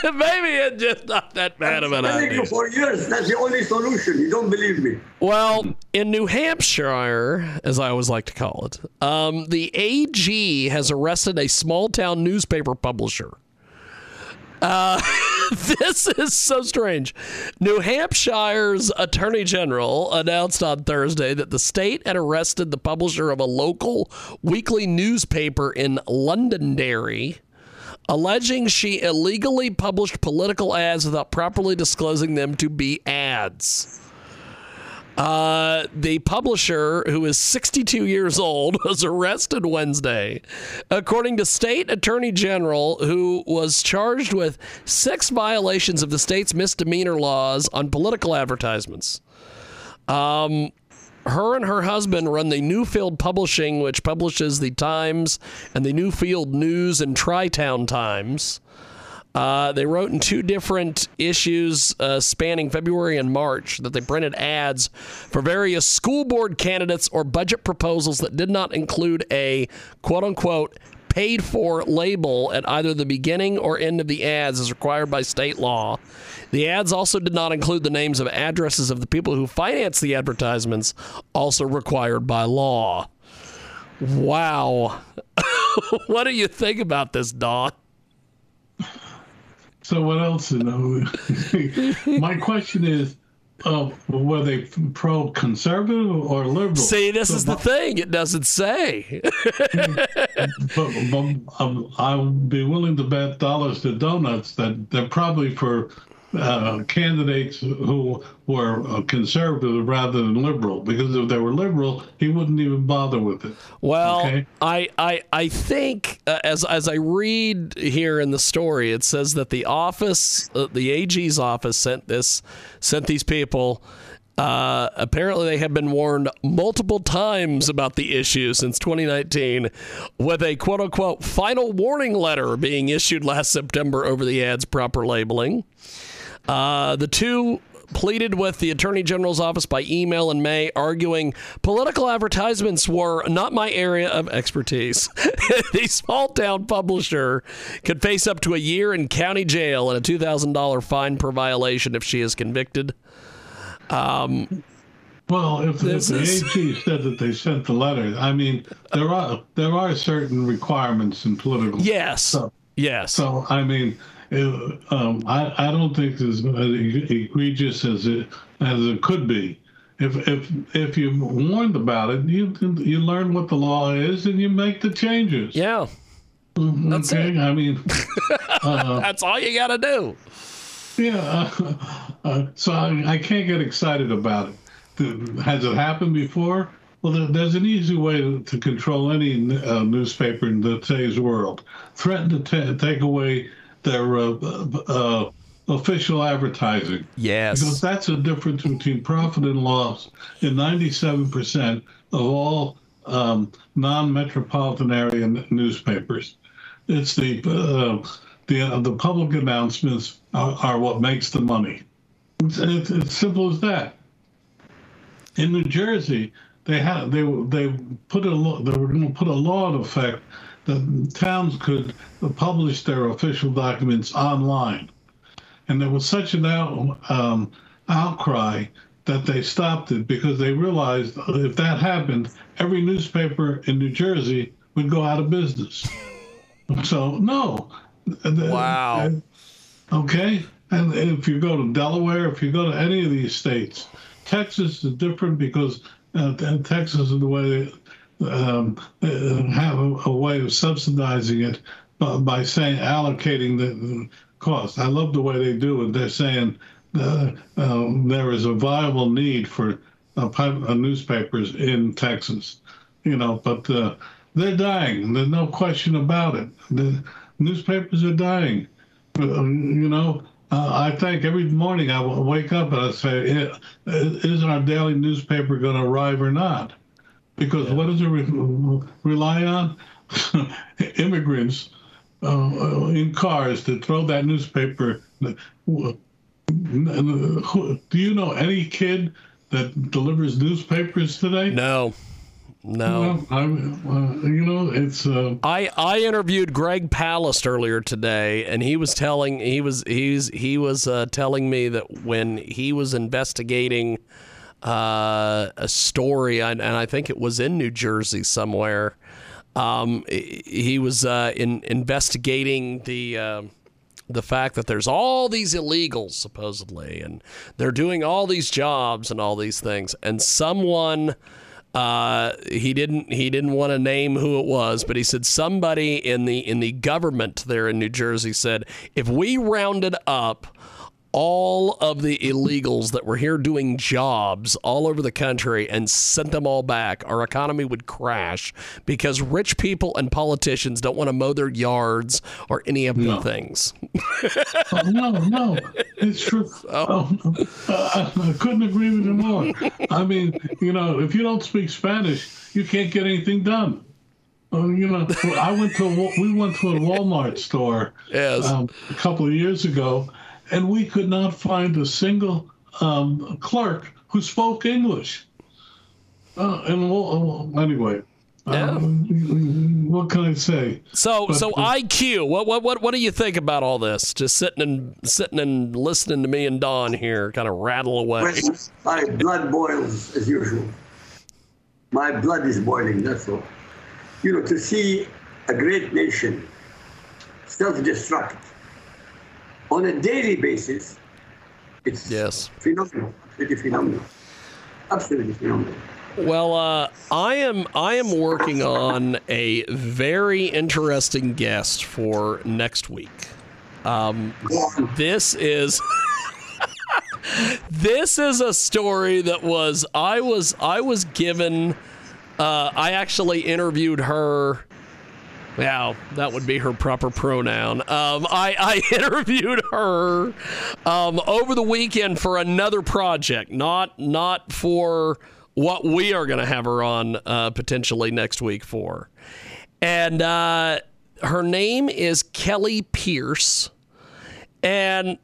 maybe it's just not that bad of an telling idea. you for years. That's the only solution. You don't believe me. Well, in New Hampshire, as I always like to call it, um, the AG has arrested a small town newspaper publisher. Uh, this is so strange. New Hampshire's Attorney General announced on Thursday that the state had arrested the publisher of a local weekly newspaper in Londonderry alleging she illegally published political ads without properly disclosing them to be ads. Uh, the publisher, who is 62 years old, was arrested Wednesday, according to state attorney general, who was charged with six violations of the state's misdemeanor laws on political advertisements. Um, her and her husband run the Nutfield Publishing, which publishes the Times and the Nutfield News and Tri-Town Times. Uh, they wrote in two different issues uh, spanning February and March that they printed ads for various school board candidates or budget proposals that did not include a quote unquote paid for label at either the beginning or end of the ads as required by state law. The ads also did not include the names of addresses of the people who financed the advertisements, also required by law. Wow. what do you think about this, Don? So what else? You know, my question is, uh, were they pro-conservative or liberal? See, this So is the thing. It doesn't say. But, but um, I would be willing to bet dollars to donuts that they're probably for uh, candidates who were uh, conservative rather than liberal. Because if they were liberal, he wouldn't even bother with it. Well, Okay. I, I, I think uh, as as I read here in the story, it says that the office, uh, the AG's office, sent this sent these people. Uh, apparently, they have been warned multiple times about the issue since 2019, with a quote unquote final warning letter being issued last September over the ad's proper labeling. Uh, the two pleaded with the Attorney General's office by email in May, arguing political advertisements were not my area of expertise. the small town publisher could face up to a year in county jail and a $2,000 fine per violation if she is convicted. Well, if, if the is- AG said that they sent the letter, I mean, there are there are certain requirements in political. Yes. So- Yes. So I mean, it, um, I I don't think it's as egregious as it as it could be. If if if you're warned about it, you you learn what the law is and you make the changes. yeah. That's okay. it. I mean, That's all you got to do. yeah. Uh, uh, so I, I can't get excited about it. The- Has it happened before? Well, there, there's an easy way to, to control any uh, newspaper in today's world. Threaten to ta take away their uh, uh, official advertising. Yes. Because that's the difference between profit and loss in 97% of all um, non-metropolitan area n- newspapers. It's the uh, the uh, the public announcements are, are what makes the money. It's, it's, it's simple as that. In New Jersey, they had they they put a law, they were going to put a law in effect that towns could publish their official documents online and there was such an out, um, outcry that they stopped it because they realized if that happened, every newspaper in New Jersey would go out of business. So no. Wow. Okay, and if you go to Delaware, if you go to any of these states, Texas is different because uh, Texas is the way they um, have a, a way of subsidizing it by, by saying allocating the, cost. I love the way they do it. They're saying uh, um, there is a viable need for newspapers in Texas, you know, but uh, they're dying. There's no question about it. The newspapers are dying. Uh, you know, uh, I think every morning I wake up and I say, is our daily newspaper going to arrive or not? Because yeah. what does it re- rely on? Immigrants uh, in cars to throw that newspaper. Do you know any kid that delivers newspapers today? No. No, well, uh, you know it's. Uh, I I interviewed Greg Palast earlier today, and he was telling he was he's he was uh, telling me that when he was investigating uh, a story, and, I think it was in New Jersey somewhere, um, he was uh, in investigating the uh, the fact that there's all these illegals supposedly, and they're doing all these jobs and all these things, and someone uh, he didn't he didn't want to name who it was, but he said somebody in the in the government there in New Jersey said if we rounded up all of the illegals that were here doing jobs all over the country and sent them all back, our economy would crash because rich people and politicians don't want to mow their yards or any of no. the things. oh, no, no, it's true. Oh. Uh, I couldn't agree with you more. I mean, you know, if you don't speak Spanish, you can't get anything done. Uh, you know, I went to a, we went to a Walmart store yes. um, a couple of years ago, and we could not find a single um, clerk who spoke English. Uh, and well, anyway, yeah. Um, what can I say? So, but, so uh, IQ. What, what, what, what do you think about all this? Just sitting and sitting and listening to me and Don here, kind of rattle away. My blood boils as usual. My blood is boiling. That's all. You know, to see a great nation self-destruct on a daily basis, it's yes. phenomenal, absolutely phenomenal, absolutely phenomenal. Well, uh, I am I am working on a very interesting guest for next week. Um, this is this is a story that was I was I was given. Uh, I actually interviewed her yeah, that would be her proper pronoun. Um, I, I, interviewed her um, over the weekend for another project, not not for what we are going to have her on uh, potentially next week for. And uh, her name is Kelly Pierce, and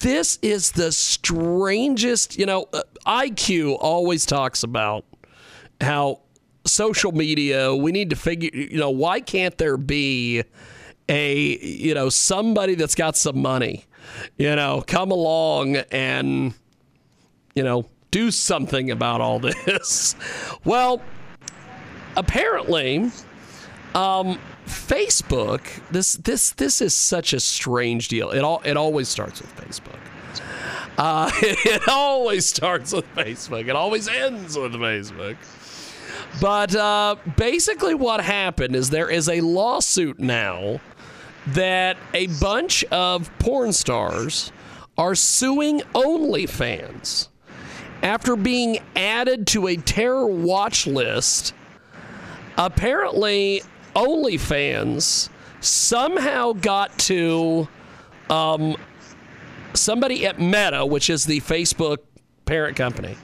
this is the strangest. You know, uh, IQ always talks about how social media, we need to figure, you know, why can't there be a, you know, somebody that's got some money, you know, come along and, you know, do something about all this? well, apparently, um, Facebook, this this this is such a strange deal. It all it always starts with Facebook. Uh, it always starts with Facebook. It always ends with Facebook. But uh, basically, what happened is there is a lawsuit now that a bunch of porn stars are suing OnlyFans after being added to a terror watch list. Apparently, OnlyFans somehow got to um, somebody at Meta, which is the Facebook parent company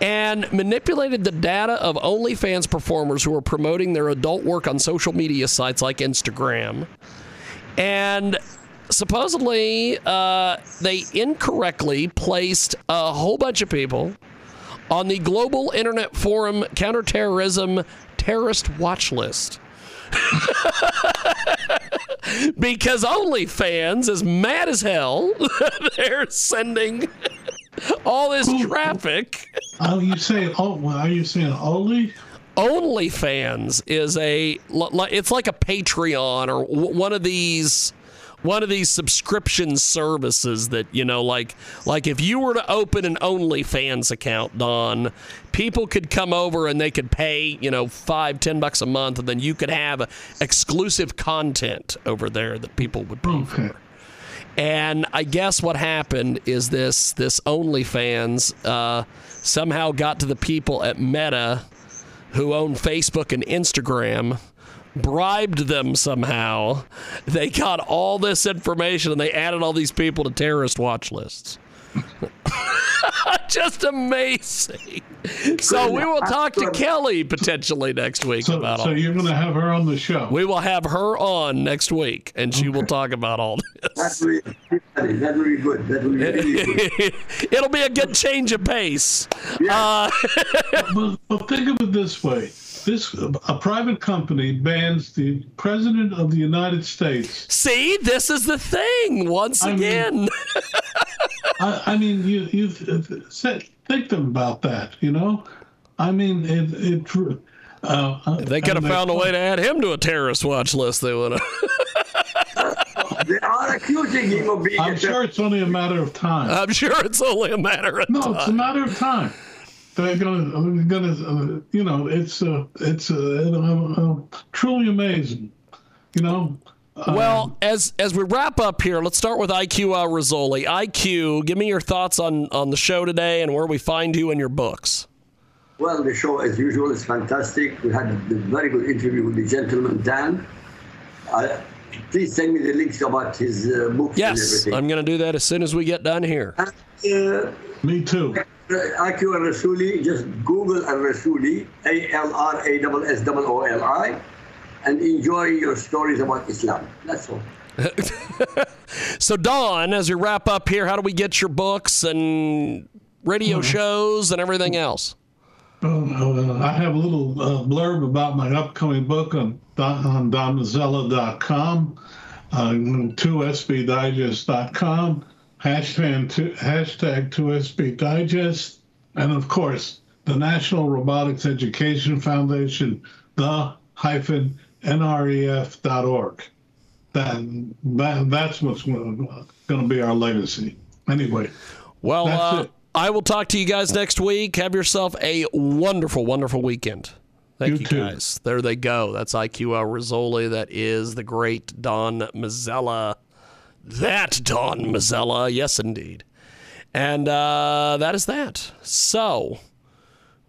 and manipulated the data of OnlyFans performers who were promoting their adult work on social media sites like Instagram. And supposedly, uh, they incorrectly placed a whole bunch of people on the Global Internet Forum Counterterrorism Terrorist Watch List. because OnlyFans is mad as hell. They're sending all this traffic. Are you saying? Oh, are you saying only? OnlyFans is a it's like a Patreon or one of these one of these subscription services that you know like like if you were to open an OnlyFans account, Don, people could come over and they could pay you know five ten bucks a month, and then you could have exclusive content over there that people would pay okay. for. And I guess what happened is this this OnlyFans uh, somehow got to the people at Meta who own Facebook and Instagram bribed them somehow. They got all this information and they added all these people to terrorist watch lists. Just amazing. So we will talk to Kelly potentially next week So, about so all. you're going to have her on the show. We will have her on next week, and she will talk about all That's this. really, that will be good. That will be really good. It'll be a good change of pace. Uh, but, but think of it this way: this a private company bans the president of the United States. see, this is the thing. Once I mean- again, I, I mean, you you th- think about that. You know, I mean, it it. Uh, they could have found a way to add him to a terrorist watch list. They would have. They are accusing him of being I'm sure it's only a matter of time. I'm sure it's only a matter of No, it's a matter of time. They're gonna, gonna, uh, you know, it's, uh, it's uh, uh, uh, truly amazing. You know. Uh, Well, as as we wrap up here, let's start with IQ Al Rassooli. IQ, give me your thoughts on on the show today and where we find you in your books. Well, the show, as usual, is fantastic. We had a very good interview with the gentleman, Dan. Uh, please send me the links about his uh, books and Yes. I'm going to do that as soon as we get done here. And, uh, Me too. IQ Al Rassooli, just Google Al Rassooli, A L R A S S O L I, and enjoy your stories about Islam. That's all. So, Don, as we wrap up here, how do we get your books and radio shows and everything else? Uh, I have a little uh, blurb about my upcoming book on, on donmazzella.com, uh, 2sbdigest.com, hashtag, two, hashtag 2sbdigest, and of course, the National Robotics Education Foundation, the hyphen nref.org. That, that, that's what's going to be our legacy. Anyway, Well, That's uh, it. I will talk to you guys next week. Have yourself a wonderful, wonderful weekend. Thank you, You guys. There they go. That's IQ Al Rassooli. That is the great Don Mazzella. That Don Mazzella. Yes, indeed. And uh, that is that. So